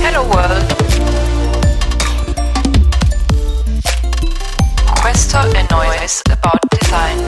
Hello World. Questo è Noise About Design.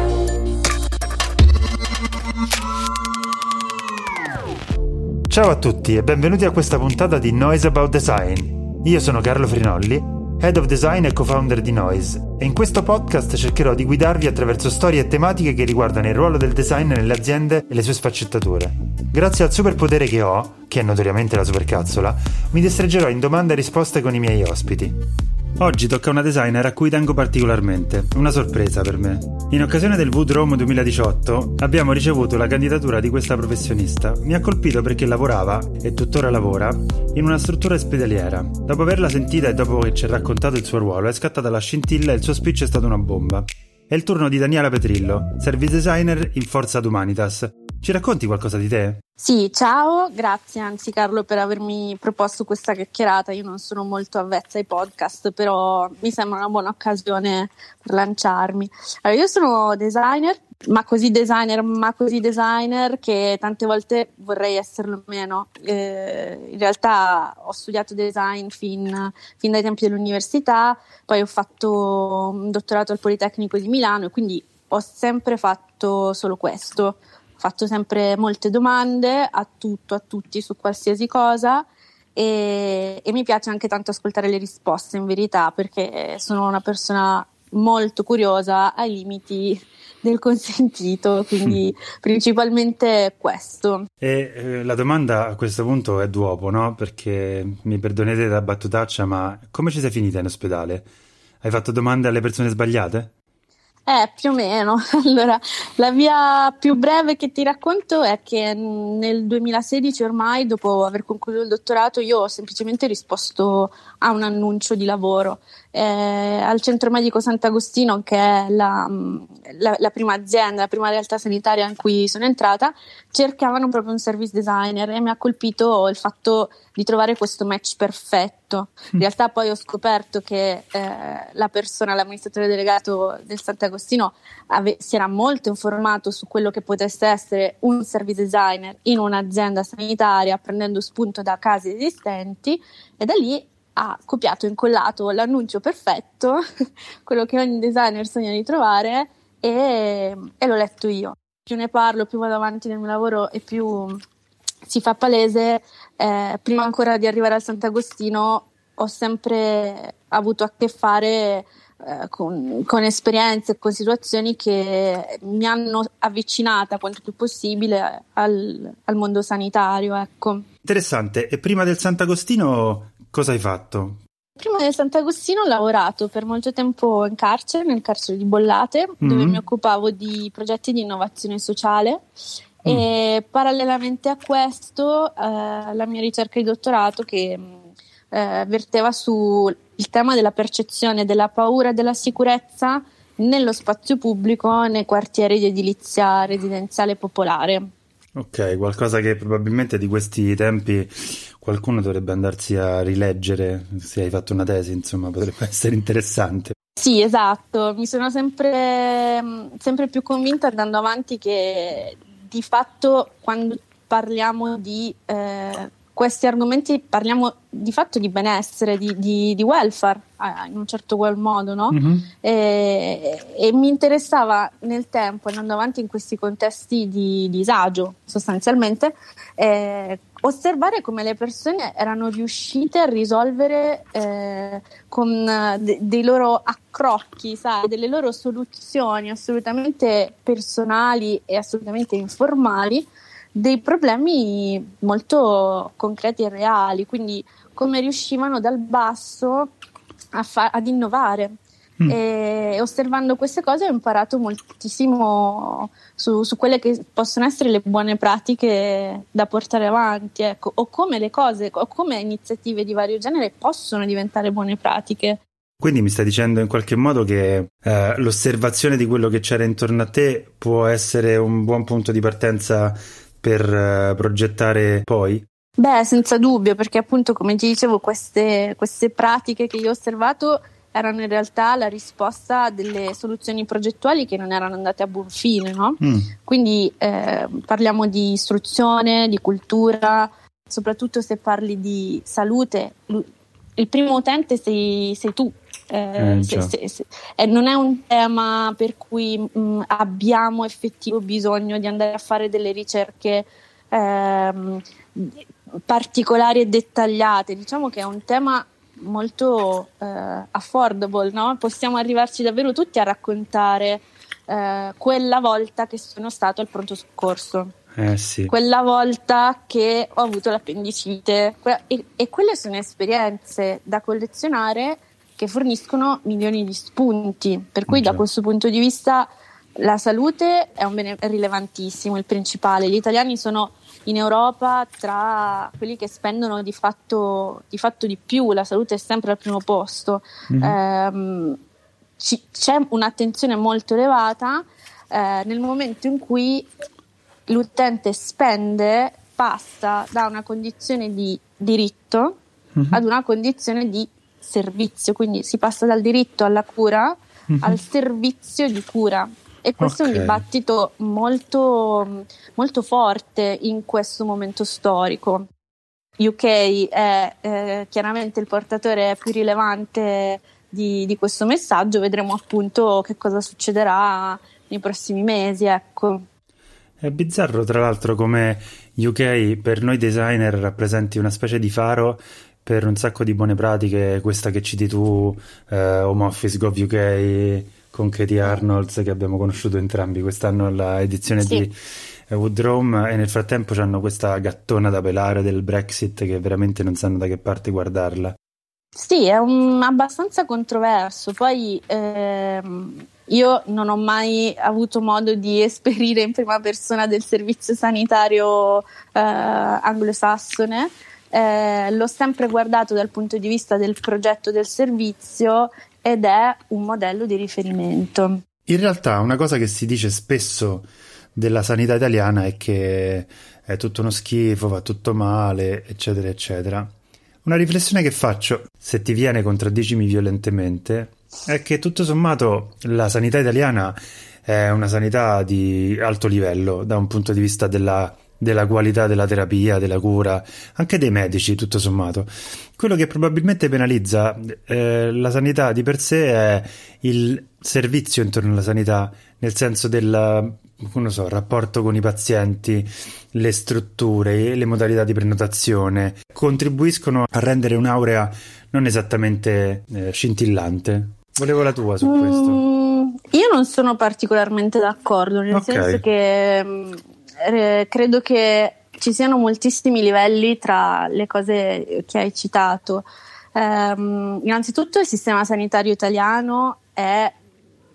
Ciao a tutti e benvenuti a questa puntata di Noise About Design. Io sono Carlo Frinolli, Head of Design e co-founder di Noise, e in questo podcast cercherò di guidarvi attraverso storie e tematiche che riguardano il ruolo del design nelle aziende e le sue sfaccettature. Grazie al superpotere che ho, che è notoriamente la supercazzola, mi distreggerò in domande e risposte con i miei ospiti. Oggi tocca a una designer a cui tengo particolarmente, una sorpresa per me. In occasione del Wood Rome 2018 abbiamo ricevuto la candidatura di questa professionista. Mi ha colpito perché lavorava, e tuttora lavora, in una struttura ospedaliera. Dopo averla sentita e dopo che ci ha raccontato il suo ruolo, è scattata la scintilla e il suo speech è stato una bomba. È il turno di Daniela Petrillo, service designer in Forza Humanitas. Ci racconti qualcosa di te? Sì, ciao, grazie anzi Carlo per avermi proposto questa chiacchierata. Io non sono molto avvezza ai podcast, però mi sembra una buona occasione per lanciarmi. Allora, io sono designer, ma così designer, ma così designer che tante volte vorrei esserlo meno. Eh, in realtà ho studiato design fin, fin dai tempi dell'università, poi ho fatto un dottorato al Politecnico di Milano e quindi ho sempre fatto solo questo fatto sempre molte domande a tutto, a tutti, su qualsiasi cosa e, e mi piace anche tanto ascoltare le risposte in verità perché sono una persona molto curiosa ai limiti del consentito, quindi principalmente questo. E eh, la domanda a questo punto è duopo, no? Perché mi perdonete da battutaccia, ma come ci sei finita in ospedale? Hai fatto domande alle persone sbagliate? Eh, più o meno. Allora, la via più breve che ti racconto è che nel 2016 ormai, dopo aver concluso il dottorato, io ho semplicemente risposto a un annuncio di lavoro eh, al Centro Medico Sant'Agostino, che è la, la, la, prima azienda, la prima realtà sanitaria in cui sono entrata, cercavano proprio un service designer e mi ha colpito il fatto di trovare questo match perfetto. In realtà poi ho scoperto che eh, la persona, l'amministratore delegato del Sant'Agostino, ave- si era molto informato su quello che potesse essere un service designer in un'azienda sanitaria, prendendo spunto da casi esistenti e da lì ha copiato e incollato l'annuncio perfetto, quello che ogni designer sogna di trovare, e, e l'ho letto io. Più ne parlo, più vado avanti nel mio lavoro e più si fa palese. Eh, prima ancora di arrivare al Sant'Agostino ho sempre avuto a che fare eh, con, con, esperienze con situazioni che mi hanno avvicinata quanto più possibile al, al mondo sanitario. Ecco. Interessante. E prima del Sant'Agostino Cosa hai fatto? Prima del Sant'Agostino ho lavorato per molto tempo in carcere, nel carcere di Bollate, mm-hmm. dove mi occupavo di progetti di innovazione sociale mm. e parallelamente a questo eh, la mia ricerca di dottorato che eh, verteva sul tema della percezione della paura e della sicurezza nello spazio pubblico nei quartieri di edilizia residenziale popolare. Ok, qualcosa che probabilmente di questi tempi qualcuno dovrebbe andarsi a rileggere, se hai fatto una tesi, insomma, potrebbe essere interessante. Sì, esatto, mi sono sempre, sempre più convinta andando avanti che di fatto quando parliamo di eh, questi argomenti parliamo di fatto di benessere, di, di, di welfare in un certo qual modo, no? Mm-hmm. E, e, mi interessava nel tempo, andando avanti in questi contesti di disagio sostanzialmente, eh, osservare come le persone erano riuscite a risolvere eh, con de- dei loro accrocchi, sai, delle loro soluzioni assolutamente personali e assolutamente informali dei problemi molto concreti e reali, quindi come riuscivano dal basso fa- ad innovare. Mm. E osservando queste cose ho imparato moltissimo su, su, quelle che possono essere le buone pratiche da portare avanti, ecco, o come le cose, o come iniziative di vario genere possono diventare buone pratiche. Quindi mi stai dicendo in qualche modo che eh, l'osservazione di quello che c'era intorno a te può essere un buon punto di partenza per uh, progettare poi? Beh, senza dubbio, perché appunto, come ti dicevo, queste, queste pratiche che io ho osservato erano in realtà la risposta delle soluzioni progettuali che non erano andate a buon fine, no? Mm. Quindi eh, parliamo di istruzione, di cultura, soprattutto se parli di salute, il primo utente sei, sei tu. Eh, eh, se, se, se, eh, non è un tema per cui mh, abbiamo effettivo bisogno di andare a fare delle ricerche ehm, particolari e dettagliate. Diciamo che è un tema molto eh, affordable, no? possiamo arrivarci davvero tutti a raccontare eh, quella volta che sono stato al pronto soccorso. Eh sì. Quella volta che ho avuto l'appendicite e, e quelle sono esperienze da collezionare che forniscono milioni di spunti, per cui da questo punto di vista la salute è un bene rilevantissimo, il principale. Gli italiani sono in Europa tra quelli che spendono di fatto di, fatto di più, la salute è sempre al primo posto. Mm-hmm. Eh, ci, c'è un'attenzione molto elevata eh, nel momento in cui l'utente spende, passa da una condizione di diritto mm-hmm. ad una condizione di servizio, quindi si passa dal diritto alla cura mm-hmm. al servizio di cura. E questo okay. è un dibattito molto, molto forte in questo momento storico. UK è eh, chiaramente il portatore più rilevante di, di, questo messaggio, vedremo appunto che cosa succederà nei prossimi mesi. Ecco. È bizzarro, tra l'altro, come UK per noi designer rappresenti una specie di faro per un sacco di buone pratiche, questa che citi tu, eh, Home Office Gov UK con Katie Arnolds che abbiamo conosciuto entrambi quest'anno alla edizione sì. di eh, Woodrome e nel frattempo hanno questa gattona da pelare del Brexit che veramente non sanno da che parte guardarla. Sì, è un, abbastanza controverso. Poi ehm, io non ho mai avuto modo di esperire in prima persona del servizio sanitario eh, anglosassone. Eh, l'ho sempre guardato dal punto di vista del progetto del servizio ed è un modello di riferimento. In realtà una cosa che si dice spesso della sanità italiana è che è tutto uno schifo, va tutto male, eccetera, eccetera. Una riflessione che faccio, se ti viene contraddicimi violentemente, è che tutto sommato la sanità italiana è una sanità di alto livello da un punto di vista della, della qualità della terapia, della cura, anche dei medici, tutto sommato. Quello che probabilmente penalizza eh, la sanità di per sé è il servizio intorno alla sanità, nel senso del non so, rapporto con i pazienti, le strutture, le modalità di prenotazione, contribuiscono a rendere un'aurea non esattamente eh, scintillante. Volevo la tua su mm, questo. Io non sono particolarmente d'accordo, nel okay. senso che credo che ci siano moltissimi livelli tra le cose che hai citato. Um, innanzitutto il sistema sanitario italiano è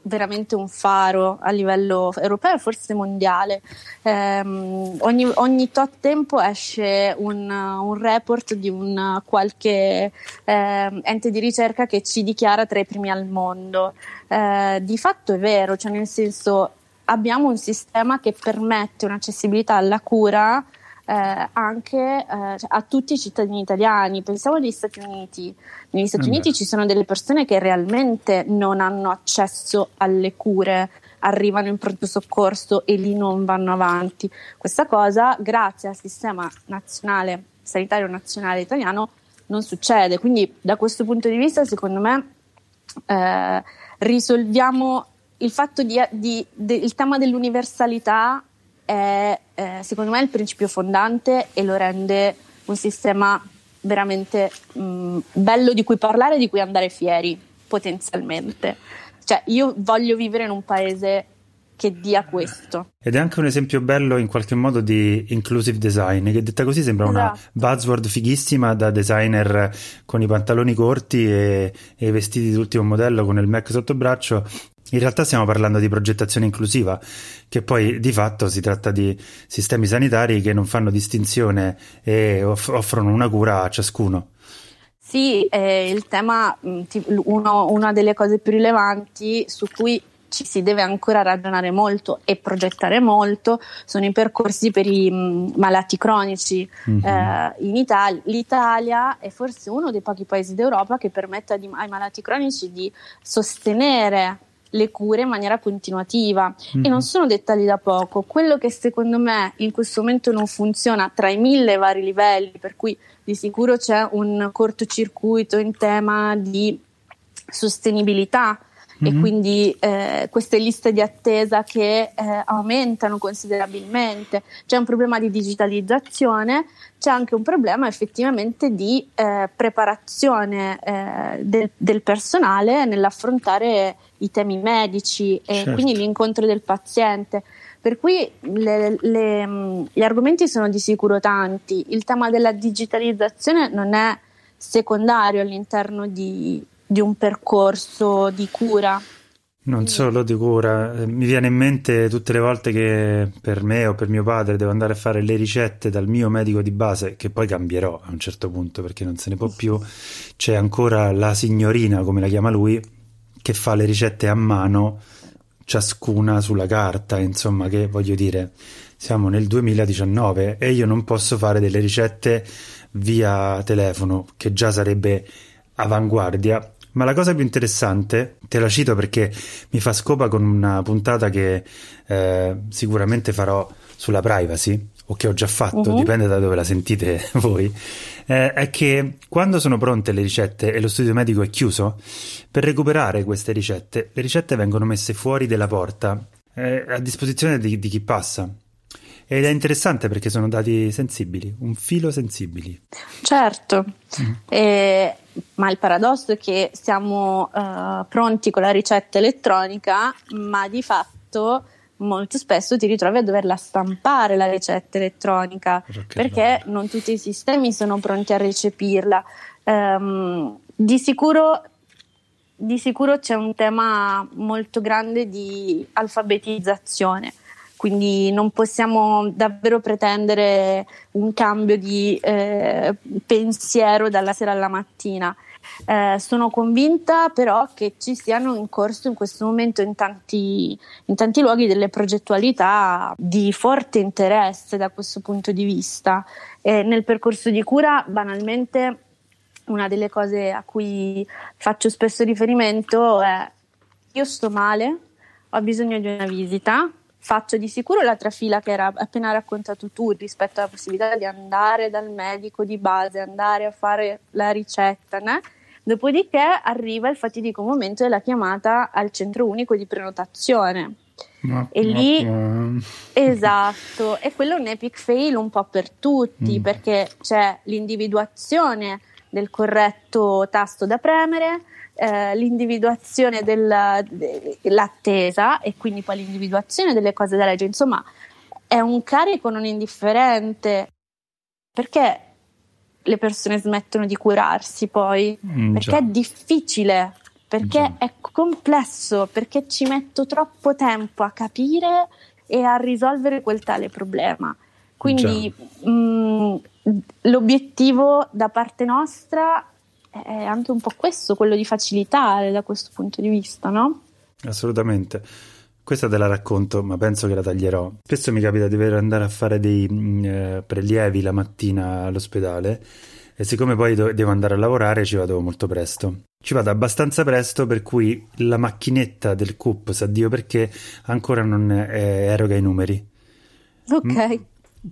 veramente un faro a livello europeo e forse mondiale. Um, ogni, ogni, tot tempo esce un, un report di un qualche uh, ente di ricerca che ci dichiara tra i primi al mondo. Uh, di fatto è vero, cioè nel senso abbiamo un sistema che permette un'accessibilità alla cura eh, anche eh, cioè, a tutti i cittadini italiani. Pensiamo agli Stati Uniti. Negli Stati mm. Uniti ci sono delle persone che realmente non hanno accesso alle cure, arrivano in pronto soccorso e lì non vanno avanti. Questa cosa, grazie al sistema nazionale, sanitario nazionale italiano, non succede. Quindi, da questo punto di vista, secondo me, eh, risolviamo il fatto di, di, de, il tema dell'universalità è eh, secondo me il principio fondante e lo rende un sistema veramente mh, mm, bello di cui parlare e di cui andare fieri potenzialmente. Cioè, io voglio vivere in un paese che dia questo. Ed è anche un esempio bello in qualche modo di inclusive design, che detta così sembra esatto. una buzzword fighissima da designer con i pantaloni corti e, e i vestiti d'ultimo modello con il Mac sotto braccio, in realtà stiamo parlando di progettazione inclusiva, che poi di fatto si tratta di sistemi sanitari che non fanno distinzione e off- offrono una cura a ciascuno. Sì, eh, il tema, uno, una delle cose più rilevanti su cui ci si deve ancora ragionare molto e progettare molto sono i percorsi per i mh, mm, malati cronici mm-hmm. eh, in Italia. L'Italia è forse uno dei pochi paesi d'Europa che permette ai malati cronici di sostenere le cure in maniera continuativa mm-hmm. e non sono dettagli da poco. Quello che secondo me in questo momento non funziona tra i mille vari livelli, per cui di sicuro c'è un cortocircuito in tema di sostenibilità mm-hmm. e quindi eh, queste liste di attesa che eh, aumentano considerabilmente. C'è un problema di digitalizzazione, c'è anche un problema effettivamente di eh, preparazione eh, del, del, personale nell'affrontare i temi medici e certo. quindi l'incontro del paziente. Per cui le, le, gli argomenti sono di sicuro tanti. Il tema della digitalizzazione non è secondario all'interno di, di un percorso di cura. Non solo di cura, eh, mi viene in mente tutte le volte che per me o per mio padre devo andare a fare le ricette dal mio medico di base, che poi cambierò a un certo punto perché non se ne può più, c'è ancora la signorina, come la chiama lui, che fa le ricette a mano, ciascuna sulla carta, insomma, che voglio dire, siamo nel 2019 e io non posso fare delle ricette via telefono, che già sarebbe avanguardia, ma la cosa più interessante, te la cito perché mi fa scopa con una puntata che eh, sicuramente farò sulla privacy, o che ho già fatto, uh-huh. dipende da dove la sentite voi, eh, è che quando sono pronte le ricette e lo studio medico è chiuso, per recuperare queste ricette, le ricette vengono messe fuori della porta, eh, a disposizione di, di chi passa. Ed è interessante perché sono dati sensibili, un filo sensibili. Certo, mm. eh, ma il paradosso è che siamo uh, pronti con la ricetta elettronica, ma di fatto molto spesso ti ritrovi a doverla stampare la ricetta elettronica perché bello. non tutti i sistemi sono pronti a recepirla. Um, di sicuro di sicuro c'è un tema molto grande di alfabetizzazione quindi non possiamo davvero pretendere un cambio di eh, pensiero dalla sera alla mattina. Eh, sono convinta però che ci siano in corso in questo momento in tanti, in tanti luoghi delle progettualità di forte interesse da questo punto di vista. Eh, nel percorso di cura, banalmente, una delle cose a cui faccio spesso riferimento è io sto male, ho bisogno di una visita, faccio di sicuro la trafila che era appena raccontato tu rispetto alla possibilità di andare dal medico di base, andare a fare la ricetta, né? dopodiché arriva il fatidico momento della chiamata al centro unico di prenotazione. Ma, e lì ma... esatto, e quello è un epic fail un po' per tutti mm. perché c'è l'individuazione del corretto tasto da premere, eh, l'individuazione dell'attesa e quindi poi l'individuazione delle cose da leggere. Insomma, è un carico non indifferente perché le persone smettono di curarsi poi? Mm, perché già. è difficile, perché già. è complesso, perché ci metto troppo tempo a capire e a risolvere quel tale problema. Quindi mh, mm, l'obiettivo da parte nostra è anche un po' questo, quello di facilitare da questo punto di vista, no? Assolutamente. Questa te la racconto, ma penso che la taglierò. Spesso mi capita di dover andare a fare dei mm, eh, prelievi la mattina all'ospedale e siccome poi do- devo andare a lavorare ci vado molto presto. Ci vado abbastanza presto per cui la macchinetta del CUP, sa Dio perché, ancora non eh, eroga i numeri. Ok. M-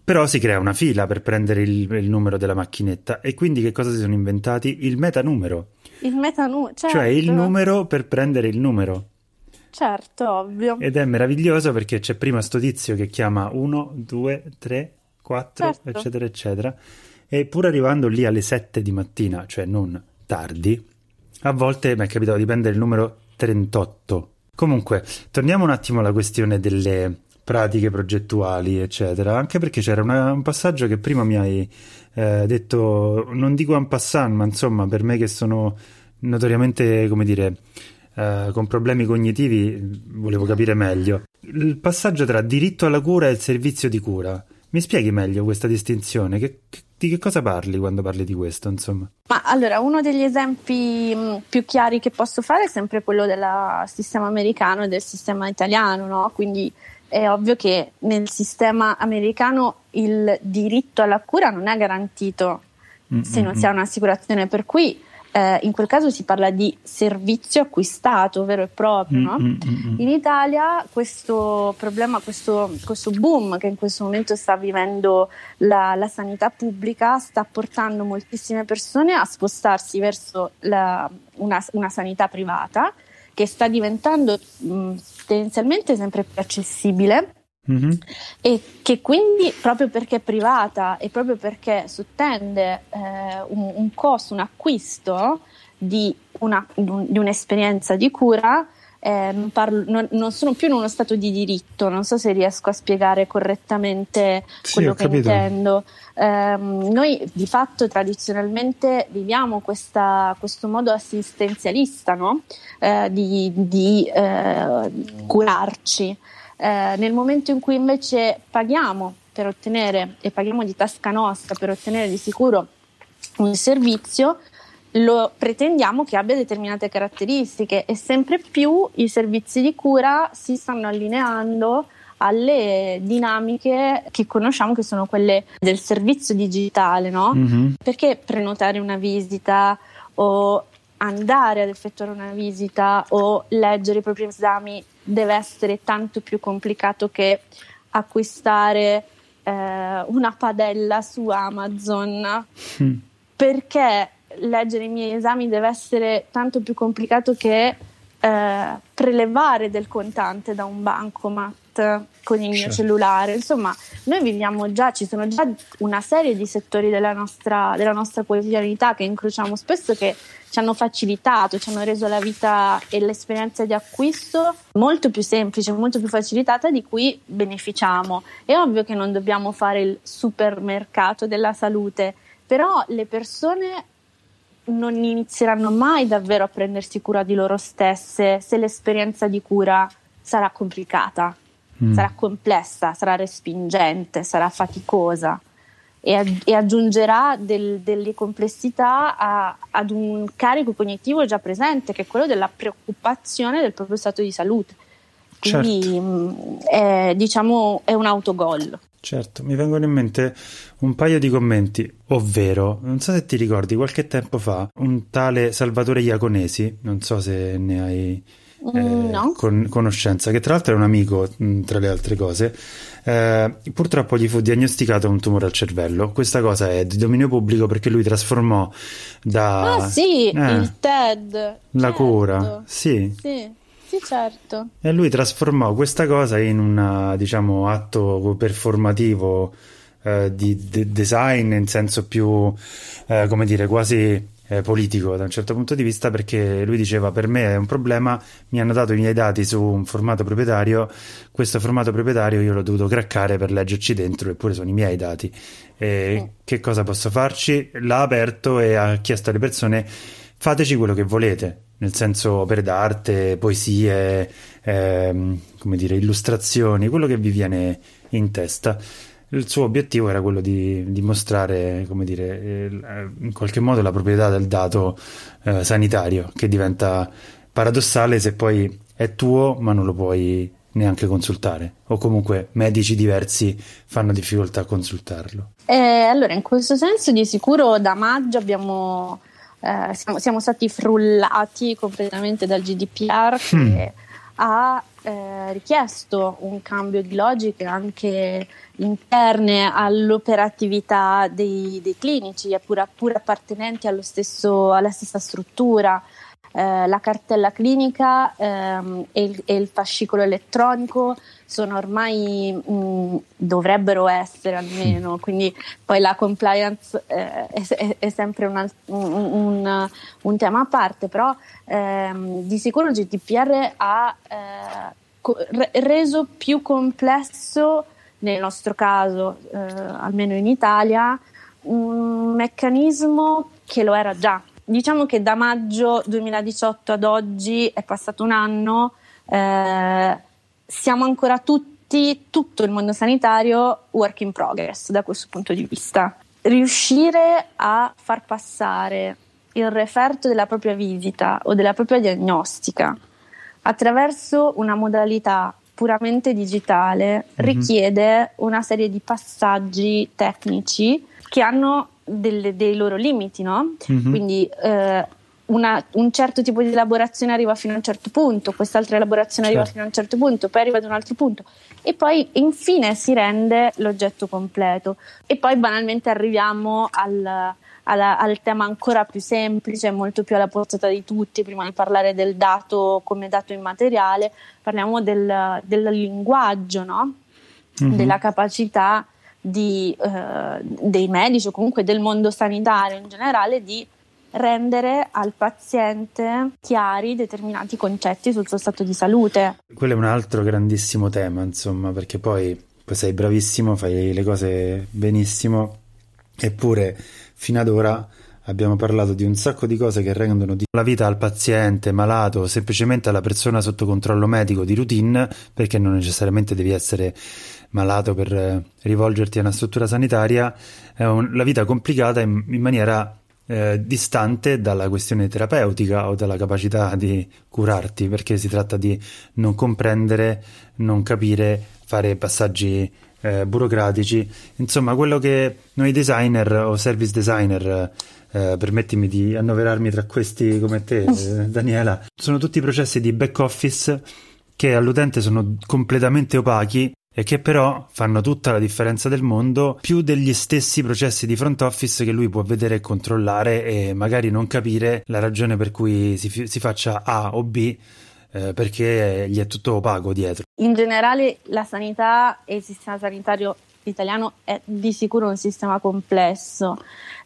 però si crea una fila per prendere il, il, numero della macchinetta e quindi che cosa si sono inventati? Il metanumero. Il metanumero, certo. Cioè il numero per prendere il numero. Certo, ovvio. Ed è meraviglioso perché c'è prima sto tizio che chiama 1, 2, 3, 4, certo. eccetera, eccetera. E pur arrivando lì alle 7 di mattina, cioè non tardi, a volte mi è capitato di prendere il numero 38. Comunque, torniamo un attimo alla questione delle pratiche progettuali, eccetera, anche perché c'era una, un passaggio che prima mi hai eh, detto, non dico en passant, ma insomma, per me che sono notoriamente, come dire, eh, con problemi cognitivi, volevo capire meglio. Il passaggio tra diritto alla cura e il servizio di cura. Mi spieghi meglio questa distinzione? Che, di che cosa parli quando parli di questo, insomma? Ma allora, uno degli esempi mh, più chiari che posso fare è sempre quello del sistema americano e del sistema italiano, no? Quindi è ovvio che nel sistema americano il diritto alla cura non è garantito mm-hmm. se non si ha un'assicurazione, per cui eh, in quel caso si parla di servizio acquistato vero e proprio. No? Mm-mm-mm. In Italia questo problema, questo, questo boom che in questo momento sta vivendo la, la sanità pubblica sta portando moltissime persone a spostarsi verso la- una, una sanità privata che sta diventando mh, tendenzialmente sempre più accessibile Mhm. e che quindi proprio perché è privata e proprio perché sottende eh, un, un costo, un acquisto di, una- di un'esperienza di cura, eh, non, parlo- non- non sono più in uno stato di diritto, non so se riesco a spiegare correttamente Sì, quello che capito. intendo. Ehm, noi di fatto tradizionalmente viviamo questa- questo modo assistenzialista no? Eh, di, di, eh, curarci. Eh, nel momento in cui invece paghiamo per ottenere e paghiamo di tasca nostra per ottenere di sicuro un servizio, lo pretendiamo che abbia determinate caratteristiche e sempre più i servizi di cura si stanno allineando alle dinamiche che conosciamo che sono quelle del servizio digitale, no? Mhm. Perché prenotare una visita o andare ad effettuare una visita o leggere i propri esami deve essere tanto più complicato che acquistare eh, una padella su Amazon Mm. perché leggere i miei esami deve essere tanto più complicato che eh, prelevare del contante da un bancomat con il mio Certo. cellulare. Insomma, noi viviamo già, ci sono già una serie di settori della nostra, della nostra quotidianità che incrociamo spesso che ci hanno facilitato, ci hanno reso la vita e l'esperienza di acquisto molto più semplice, molto più facilitata di cui beneficiamo. È ovvio che non dobbiamo fare il supermercato della salute, però le persone non inizieranno mai davvero a prendersi cura di loro stesse se l'esperienza di cura sarà complicata, Mm. sarà complessa, sarà respingente, sarà faticosa e, e aggiungerà del- delle complessità a- ad un carico cognitivo già presente, che è quello della preoccupazione del proprio stato di salute. Quindi Certo. mh, è, diciamo, è un autogol. Certo, mi vengono in mente un paio di commenti, ovvero, non so se ti ricordi, qualche tempo fa un tale Salvatore Iaconesi, non so se ne hai eh, Mm, no. con- conoscenza, che tra l'altro è un amico, mh, tra le altre cose, eh, purtroppo gli fu diagnosticato un tumore al cervello. Questa cosa è di dominio pubblico perché lui trasformò da... Ah sì, eh, il TED. la certo. cura, sì. Sì, sì, certo. E lui trasformò questa cosa in un, diciamo, atto performativo eh, di de- design in senso più, eh, come dire, quasi eh, politico da un certo punto di vista, perché lui diceva: Per me è un problema, mi hanno dato i miei dati su un formato proprietario, questo formato proprietario io l'ho dovuto craccare per leggerci dentro, eppure sono i miei dati. E Mm. che cosa posso farci? L'ha aperto e ha chiesto alle persone: fateci quello che volete, nel senso opere d'arte, poesie, ehm, come dire, illustrazioni, quello che vi viene in testa. Il suo obiettivo era quello di dimostrare, come dire, eh, in qualche modo la proprietà del dato eh, sanitario, che diventa paradossale se poi è tuo, ma non lo puoi neanche consultare, o comunque medici diversi fanno difficoltà a consultarlo. E allora, in questo senso, di sicuro da maggio abbiamo, eh, siamo, siamo stati frullati completamente dal GDPR che Mm. ha eh, richiesto un cambio di logiche anche interne all'operatività dei, dei clinici, pur, pur appartenenti allo stesso- alla stessa struttura. Eh, la cartella clinica ehm, e, il, e il fascicolo elettronico sono ormai mh, dovrebbero essere almeno, quindi poi la compliance eh, è, è- sempre un, un- un- un tema a parte, però ehm, di sicuro il GDPR ha eh, co- re- reso più complesso, nel nostro caso, eh, almeno in Italia, un meccanismo che lo era già. Diciamo che da maggio 2018 ad oggi è passato un anno, eh, siamo ancora tutti, tutto il mondo sanitario, work in progress da questo punto di vista. Riuscire a far passare il referto della propria visita o della propria diagnostica attraverso una modalità puramente digitale richiede una serie di passaggi tecnici che hanno delle- dei loro limiti, no? Mhm. Quindi eh, una, un certo tipo di elaborazione arriva fino a un certo punto, quest'altra elaborazione certo. arriva fino a un certo punto, poi arriva ad un altro punto e poi infine si rende l'oggetto completo e poi banalmente arriviamo al, alla, al tema ancora più semplice, molto più alla portata di tutti, prima di parlare del dato come dato immateriale, parliamo del, del linguaggio, no? mm-hmm. della capacità di, eh, dei medici o comunque del mondo sanitario in generale di rendere al paziente chiari determinati concetti sul suo stato di salute. Quello è un altro grandissimo tema, insomma, perché poi, poi sei bravissimo, fai le cose benissimo, eppure fino ad ora abbiamo parlato di un sacco di cose che rendono la vita al paziente malato semplicemente alla persona sotto controllo medico di routine, perché non necessariamente devi essere malato per eh, rivolgerti a una struttura sanitaria, è un, la vita complicata in, in maniera eh, distante dalla questione terapeutica o dalla capacità di curarti, perché si tratta di non comprendere, non capire, fare passaggi eh, burocratici, insomma quello che noi designer o service designer eh, permettimi di annoverarmi tra questi come te, eh, Daniela, sono tutti processi di back office che all'utente sono completamente opachi e che però fanno tutta la differenza del mondo più degli stessi processi di front office che lui può vedere e controllare e magari non capire la ragione per cui si, si faccia A o B eh, perché gli è tutto opaco dietro. In generale la sanità e il sistema sanitario italiano è di sicuro un sistema complesso.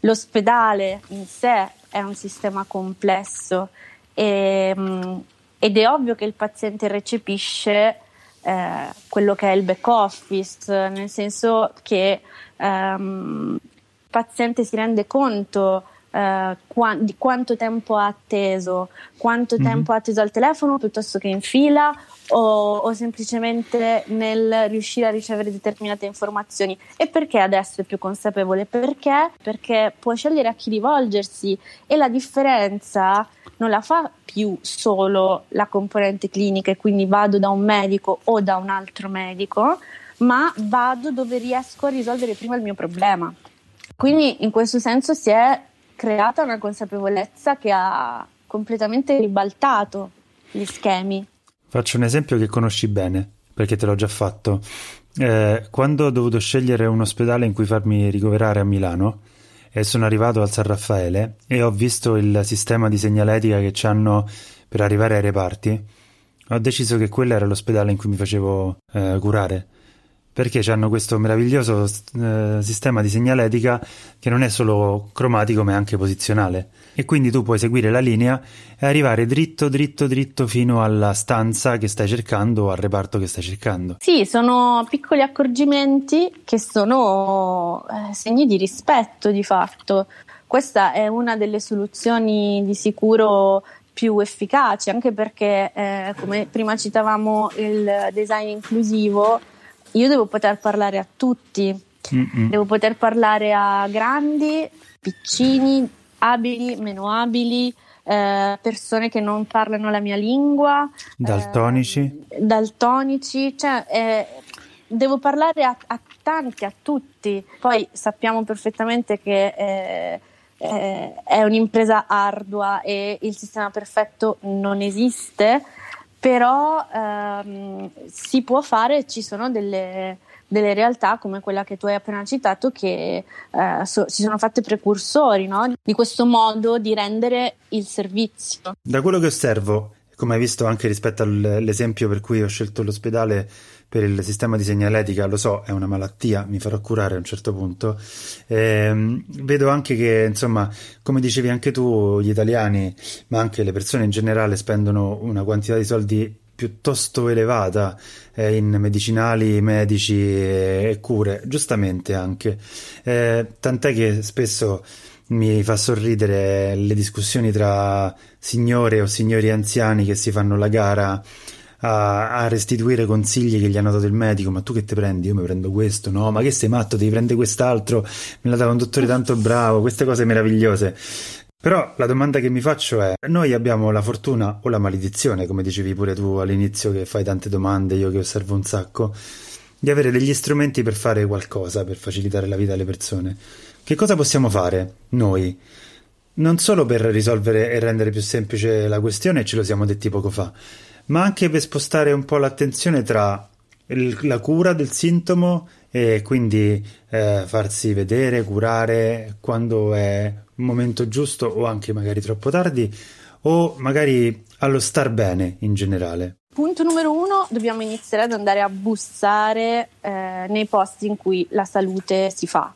L'ospedale in sé è un sistema complesso e, mm, ed è ovvio che il paziente recepisce eh, quello che è il back office, nel senso che ehm, il paziente si rende conto eh, qua- di quanto tempo ha atteso, quanto mm-hmm. tempo ha atteso al telefono piuttosto che in fila o, o, semplicemente nel riuscire a ricevere determinate informazioni. E perché adesso è più consapevole? Perché? Perché può scegliere a chi rivolgersi e la differenza non la fa più solo la componente clinica e quindi vado da un medico o da un altro medico, ma vado dove riesco a risolvere prima il mio problema. Quindi in questo senso si è creata una consapevolezza che ha completamente ribaltato gli schemi. Faccio un esempio che conosci bene, perché te l'ho già fatto. Eh, quando ho dovuto scegliere un ospedale in cui farmi ricoverare a Milano, e sono arrivato al San Raffaele e ho visto il sistema di segnaletica che hanno per arrivare ai reparti, ho deciso che quello era l'ospedale in cui mi facevo eh, curare perché hanno questo meraviglioso eh, sistema di segnaletica che non è solo cromatico ma è anche posizionale e quindi tu puoi seguire la linea e arrivare dritto dritto dritto fino alla stanza che stai cercando o al reparto che stai cercando. Sì, sono piccoli accorgimenti che sono eh, segni di rispetto di fatto. Questa è una delle soluzioni di sicuro più efficaci, anche perché, eh, come prima citavamo, il design inclusivo io devo poter parlare a tutti, Mm-mm. devo poter parlare a grandi, piccini, abili, meno abili, eh, persone che non parlano la mia lingua, daltonici, eh, daltonici, cioè eh, devo parlare a, a, tanti, a tutti. Poi sappiamo perfettamente che eh, eh, è un'impresa ardua e il sistema perfetto non esiste però ehm, si può fare, ci sono delle, delle, realtà come quella che tu hai appena citato che eh, so, si sono fatte precursori no? di questo modo di rendere il servizio. Da quello che osservo, come hai visto anche rispetto all'esempio per cui ho scelto l'ospedale per il sistema di segnaletica, lo so, è una malattia, mi farò curare a un certo punto. Eh, vedo anche che, insomma, come dicevi anche tu, gli italiani, ma anche le persone in generale spendono una quantità di soldi piuttosto elevata eh, in medicinali, medici e, cure, giustamente anche. Eh, tant'è che spesso mi fa sorridere le discussioni tra signore o signori anziani che si fanno la gara a, a, restituire consigli che gli hanno dato il medico. Ma tu che te prendi? Io mi prendo questo, no? Ma che sei matto? Devi prendere quest'altro. Me l'ha dato un dottore tanto bravo. Queste cose meravigliose. Però la domanda che mi faccio è: noi abbiamo la fortuna o la maledizione, come dicevi pure tu all'inizio, che fai tante domande, io che osservo un sacco, di avere degli strumenti per fare qualcosa, per facilitare la vita alle persone. Che cosa possiamo fare noi? non solo per risolvere e rendere più semplice la questione, ce lo siamo detti poco fa, ma anche per spostare un po' l'attenzione tra il, la cura del sintomo e quindi eh, farsi vedere, curare quando è un momento giusto o anche magari troppo tardi o magari allo star bene in generale. Punto numero uno, dobbiamo iniziare ad andare a bussare eh, nei posti in cui la salute si fa.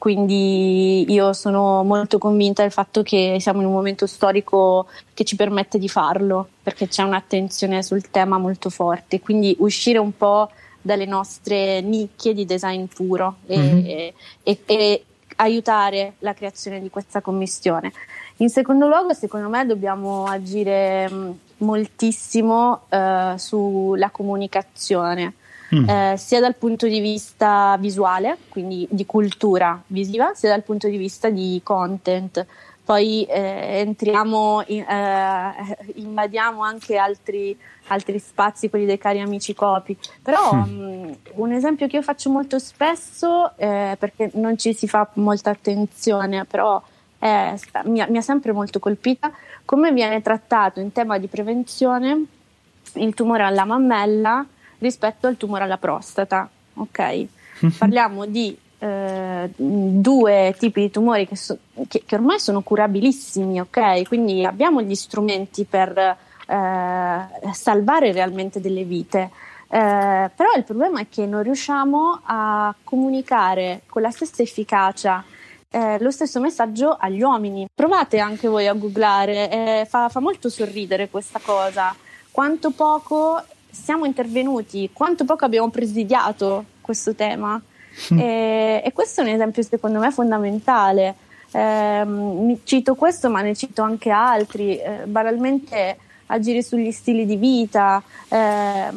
Quindi io sono molto convinta del fatto che siamo in un momento storico che ci permette di farlo, perché c'è un'attenzione sul tema molto forte. Quindi uscire un po' dalle nostre nicchie di design puro e, mm-hmm. e, e, e aiutare la creazione di questa commissione. In secondo luogo, secondo me, dobbiamo agire moltissimo eh, sulla comunicazione, mm. eh, sia dal punto di vista visuale, quindi di cultura visiva, sia dal punto di vista di content. Poi eh, entriamo, in, eh, invadiamo anche altri, altri, spazi, quelli dei cari amici copi. Però mm. mh, un esempio che io faccio molto spesso, eh, perché non ci si fa molta attenzione, però mi, mi ha sempre molto colpita, come viene trattato in tema di prevenzione il tumore alla mammella rispetto al tumore alla prostata. Ok? Parliamo di eh, due tipi di tumori che, so, che, che, ormai sono curabilissimi, ok? Quindi abbiamo gli strumenti per eh, salvare realmente delle vite. Eh, però il problema è che non riusciamo a comunicare con la stessa efficacia eh, lo stesso messaggio agli uomini. Provate anche voi a googlare, eh, fa, fa molto sorridere questa cosa. Quanto poco siamo intervenuti, quanto poco abbiamo presidiato questo tema. Mm. E, e, questo è un esempio secondo me fondamentale. Eh, cito questo, ma ne cito anche altri. Eh, banalmente agire sugli stili di vita. Eh,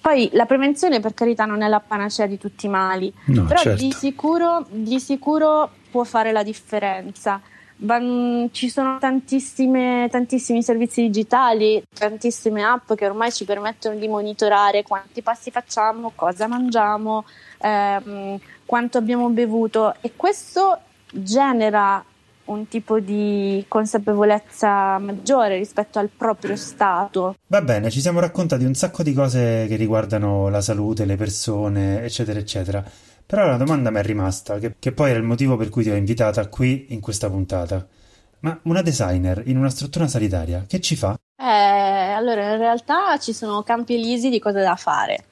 poi la prevenzione, per carità, non è la panacea di tutti i mali, no, però certo. di, sicuro, di sicuro può fare la differenza. Ci sono tantissimi servizi digitali, tantissime app che ormai ci permettono di monitorare quanti passi facciamo, cosa mangiamo, ehm, quanto abbiamo bevuto e questo genera un tipo di consapevolezza maggiore rispetto al proprio stato. Va bene, ci siamo raccontati un sacco di cose che riguardano la salute, le persone, eccetera, eccetera. Però la domanda mi è rimasta, che, che poi era il motivo per cui ti ho invitata qui in questa puntata. Ma una designer in una struttura sanitaria, che ci fa? Eh, allora in realtà ci sono campi elisi di cose da fare.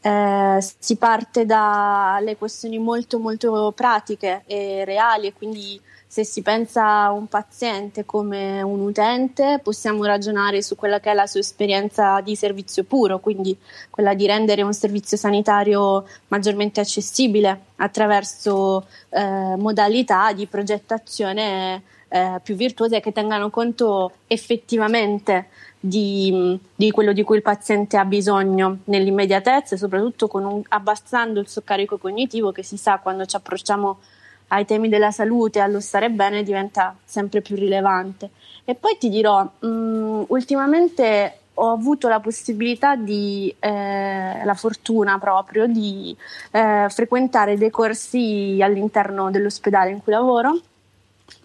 Eh, si parte dalle questioni molto molto pratiche e reali e quindi se si pensa a un paziente come un utente, possiamo ragionare su quella che è la sua esperienza di servizio puro, quindi quella di rendere un servizio sanitario maggiormente accessibile attraverso eh, modalità di progettazione eh, più virtuose che tengano conto effettivamente di, di, quello di cui il paziente ha bisogno nell'immediatezza e soprattutto un, abbassando il suo carico cognitivo che si sa quando ci approcciamo ai temi della salute, allo stare bene diventa sempre più rilevante. E poi ti dirò, mh, mm, ultimamente ho avuto la possibilità di, eh, la fortuna proprio di eh, frequentare dei corsi all'interno dell'ospedale in cui lavoro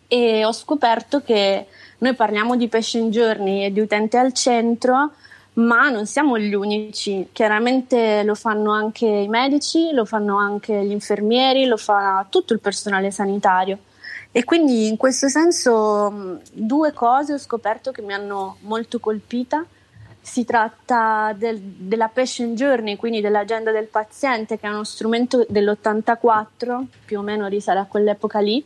e ho scoperto che noi parliamo di patient journey e di utente al centro, ma non siamo gli unici, chiaramente lo fanno anche i medici, lo fanno anche gli infermieri, lo fa tutto il personale sanitario. E quindi in questo senso due cose ho scoperto che mi hanno molto colpita. Si tratta del, della patient journey, quindi dell'agenda del paziente, che è uno strumento dell'84, più o meno risale a quell'epoca lì,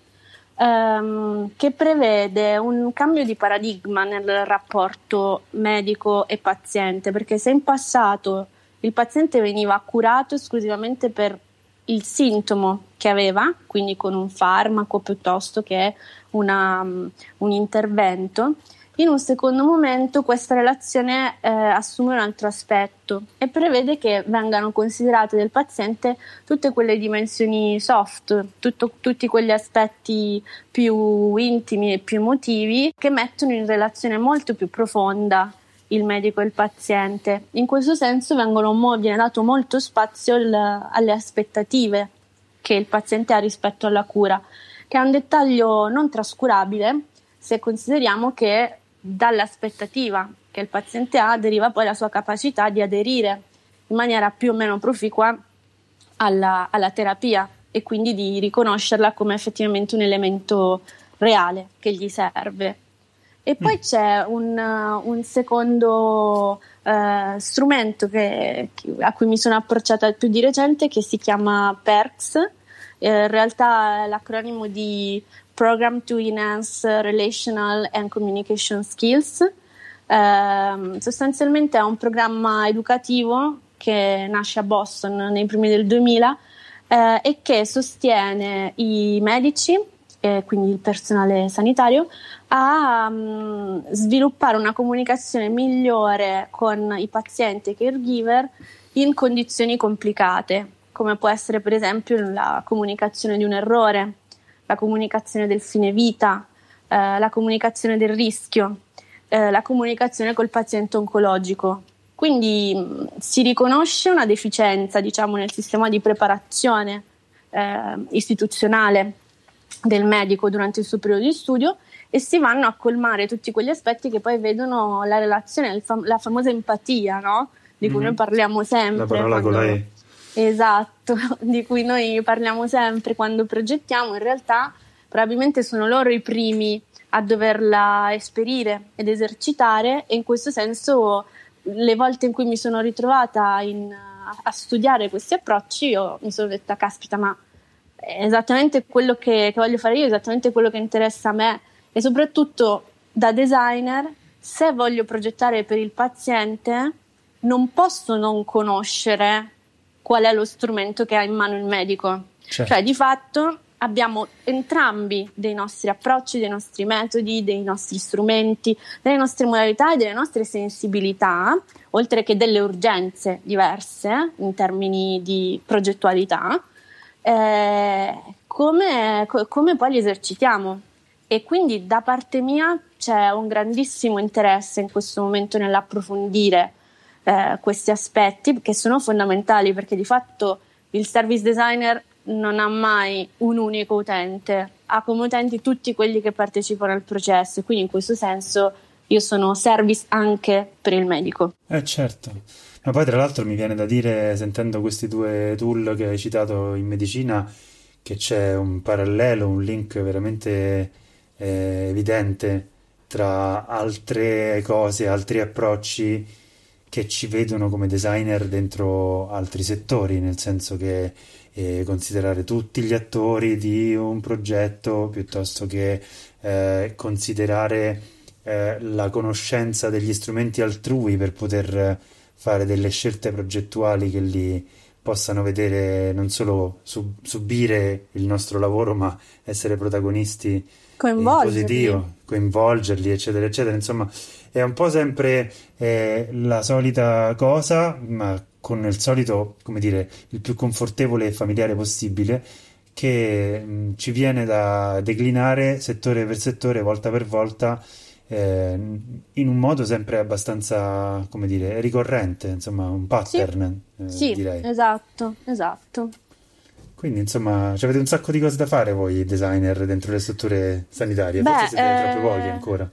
ehm, che prevede un cambio di paradigma nel rapporto medico e paziente, perché se in passato il paziente veniva curato esclusivamente per il sintomo che aveva, quindi con un farmaco piuttosto che una, un intervento, in un secondo momento questa relazione eh, assume un altro aspetto e prevede che vengano considerate del paziente tutte quelle dimensioni soft, tutto, tutti quegli aspetti più intimi e più emotivi che mettono in relazione molto più profonda il medico e il paziente. In questo senso vengono, viene dato molto spazio il, alle aspettative che il paziente ha rispetto alla cura, che è un dettaglio non trascurabile se consideriamo che dall'aspettativa che il paziente ha deriva poi la sua capacità di aderire in maniera più o meno proficua alla, alla terapia e quindi di riconoscerla come effettivamente un elemento reale che gli serve. E poi mm. c'è un, un secondo uh, strumento che, a cui mi sono approcciata più di recente che si chiama PERCS, eh, in realtà è l'acronimo di Program to Enhance Relational and Communication Skills. Eh, sostanzialmente è un programma educativo che nasce a Boston nei primi del 2000 eh, e che sostiene i medici, eh, quindi il personale sanitario, a um, sviluppare una comunicazione migliore con i pazienti e caregiver in condizioni complicate, come può essere per esempio la comunicazione di un errore, la comunicazione del fine vita, eh, la comunicazione del rischio, eh, la comunicazione col paziente oncologico. Quindi mh, si riconosce una deficienza, diciamo, nel sistema di preparazione eh, istituzionale del medico durante il suo periodo di studio e si vanno a colmare tutti quegli aspetti che poi vedono la relazione, fam- la famosa empatia, no? Di cui mm-hmm. noi parliamo sempre. La parola quando... con la E. Esatto, di cui noi parliamo sempre quando progettiamo, in realtà probabilmente sono loro i primi a doverla esperire ed esercitare e in questo senso le volte in cui mi sono ritrovata in, a studiare questi approcci io mi sono detta caspita ma è esattamente quello che, che voglio fare io, esattamente quello che interessa a me. E soprattutto da designer se voglio progettare per il paziente non posso non conoscere qual è lo strumento che ha in mano il medico. Certo. Cioè, di fatto abbiamo entrambi dei nostri approcci, dei nostri metodi, dei nostri strumenti, delle nostre modalità e delle nostre sensibilità, oltre che delle urgenze diverse in termini di progettualità, eh, come, come poi li esercitiamo. E quindi da parte mia c'è un grandissimo interesse in questo momento nell'approfondire eh, questi aspetti che sono fondamentali perché di fatto il service designer non ha mai un unico utente, ha come utenti tutti quelli che partecipano al processo quindi in questo senso io sono service anche per il medico. Eh certo, ma poi tra l'altro mi viene da dire, sentendo questi due tool che hai citato in medicina, che c'è un parallelo, un link veramente eh, evidente tra altre cose, altri approcci che ci vedono come designer dentro altri settori, nel senso che eh, considerare tutti gli attori di un progetto piuttosto che eh, considerare eh, la conoscenza degli strumenti altrui per poter fare delle scelte progettuali che li possano vedere non solo sub- subire il nostro lavoro, ma essere protagonisti coinvolgerli. positivo, coinvolgerli, eccetera, eccetera. Insomma, è un po' sempre eh, la solita cosa, ma con il solito, come dire, il più confortevole e familiare possibile, che mh, mm, ci viene da declinare settore per settore, volta per volta, eh, in un modo sempre abbastanza, come dire, ricorrente, insomma, un pattern, sì, eh, sì direi. esatto, esatto. Quindi, insomma, avete un sacco di cose da fare voi, designer, dentro le strutture sanitarie. Beh, Forse siete eh... troppo pochi ancora.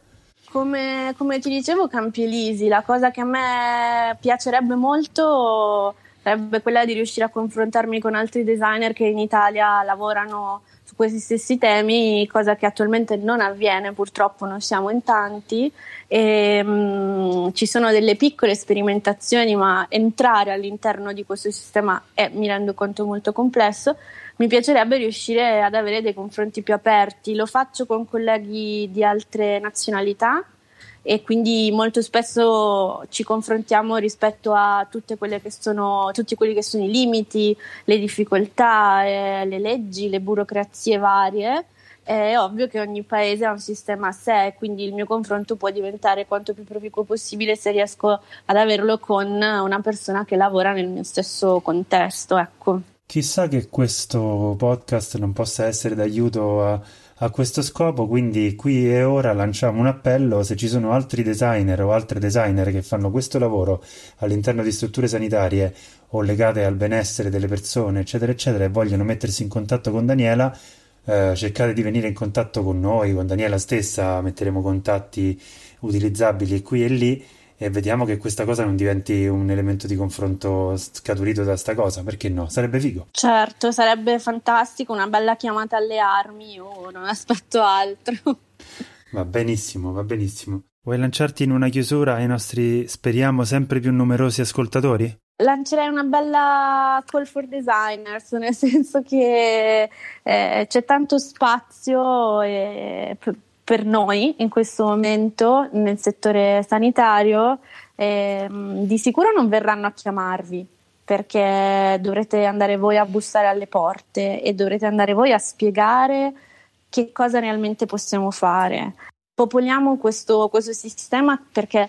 Come, come, ti dicevo, Campi Elisi, la cosa che a me piacerebbe molto sarebbe quella di riuscire a confrontarmi con altri designer che in Italia lavorano questi stessi temi, cosa che attualmente non avviene, purtroppo non siamo in tanti. E, mh, ci sono delle piccole sperimentazioni, ma entrare all'interno di questo sistema è, mi rendo conto, molto complesso mi piacerebbe riuscire ad avere dei confronti più aperti. Lo faccio con colleghi di altre nazionalità e quindi molto spesso ci confrontiamo rispetto a sono, tutti quelli che sono i limiti, le difficoltà, eh, le leggi, le burocrazie varie. È ovvio che ogni paese ha un sistema a sé, quindi il mio confronto può diventare quanto più proficuo possibile se riesco ad averlo con una persona che lavora nel mio stesso contesto. Ecco. Chissà che questo podcast non possa essere d'aiuto a, a, questo scopo, quindi qui e ora lanciamo un appello se ci sono altri designer o altre designer che fanno questo lavoro all'interno di strutture sanitarie o legate al benessere delle persone, eccetera, eccetera, e vogliono mettersi in contatto con Daniela. Eh, cercate di venire in contatto con noi, con Daniela stessa, metteremo contatti utilizzabili qui e lì e vediamo che questa cosa non diventi un elemento di confronto scaturito da sta cosa, perché no? Sarebbe figo. Certo, sarebbe fantastico, una bella chiamata alle armi, io non aspetto altro. Va benissimo, va benissimo. Vuoi lanciarti in una chiusura ai nostri, speriamo, sempre più numerosi ascoltatori? Lancerei una bella call for designers, nel senso che eh, c'è tanto spazio e, per noi in questo momento nel settore sanitario, eh, di sicuro non verranno a chiamarvi perché dovrete andare voi a bussare alle porte e dovrete andare voi a spiegare che cosa realmente possiamo fare. Popoliamo questo, questo sistema perché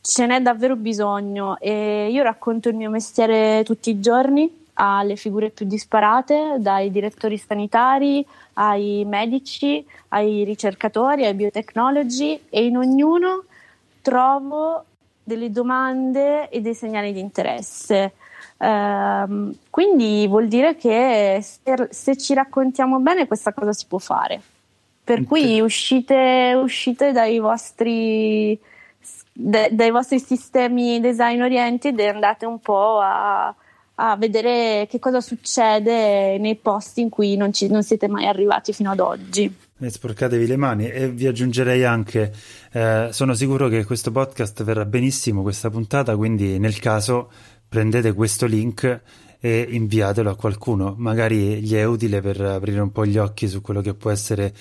ce n'è davvero bisogno e io racconto il mio mestiere tutti i giorni alle figure più disparate, dai direttori sanitari ai medici, ai ricercatori, ai biotecnologi e in ognuno trovo delle domande e dei segnali di interesse. Uh, quindi vuol dire che se, se, ci raccontiamo bene questa cosa si può fare. Per cui uscite, uscite dai, vostri, dai vostri sistemi design oriented e andate un po' a, a vedere che cosa succede nei posti in cui non, ci, non siete mai arrivati fino ad oggi. E sporcatevi le mani e vi aggiungerei anche, eh, sono sicuro che questo podcast verrà benissimo, questa puntata, quindi nel caso prendete questo link e inviatelo a qualcuno, magari gli è utile per aprire un po' gli occhi su quello che può essere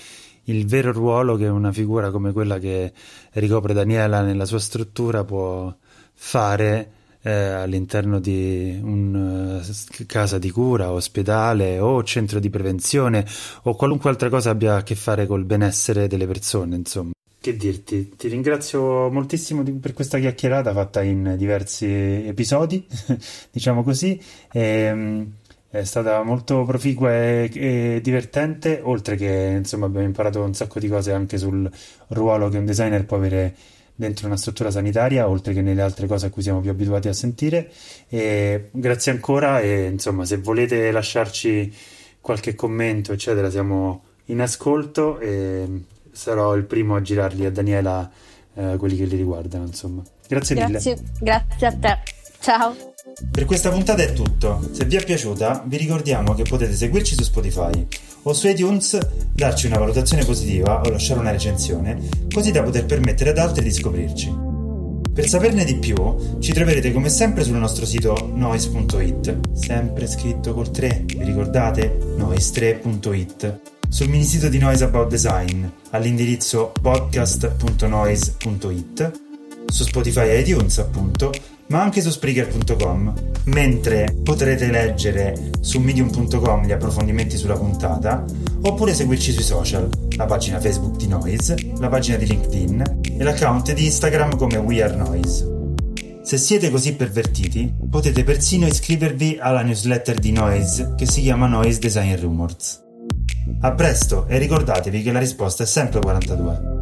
il vero ruolo che una figura come quella che ricopre Daniela nella sua struttura può fare eh, all'interno di una uh, casa di cura, ospedale o centro di prevenzione o qualunque altra cosa abbia a che fare col benessere delle persone, insomma. Che dirti, ti ringrazio moltissimo di, per questa chiacchierata fatta in diversi episodi, diciamo così. E, ehm, è stata molto proficua e, e, divertente, oltre che insomma abbiamo imparato un sacco di cose anche sul ruolo che un designer può avere dentro una struttura sanitaria, oltre che nelle altre cose a cui siamo più abituati a sentire. E grazie ancora e insomma, se volete lasciarci qualche commento, eccetera, siamo in ascolto e sarò il primo a girarli a Daniela eh, quelli che li riguardano, insomma. Grazie, grazie mille. Grazie a te. Ciao. Per questa puntata è tutto. Se vi è piaciuta, vi ricordiamo che potete seguirci su Spotify o su iTunes darci una valutazione positiva o lasciare una recensione, così da poter permettere ad altri di scoprirci. Per saperne di più, ci troverete come sempre sul nostro sito noise.it, sempre scritto col 3, vi ricordate? noise3.it. Sul mini sito di Noise About Design, all'indirizzo podcast.noise.it, su Spotify e iTunes appunto, ma anche su Spreaker.com, mentre potrete leggere su medium.com gli approfondimenti sulla puntata, oppure seguirci sui social, la pagina Facebook di Noise, la pagina di LinkedIn e l'account di Instagram come We Are Noise. Se siete così pervertiti, potete persino iscrivervi alla newsletter di Noise che si chiama Noise Design Rumors. A presto e ricordatevi che la risposta è sempre 42.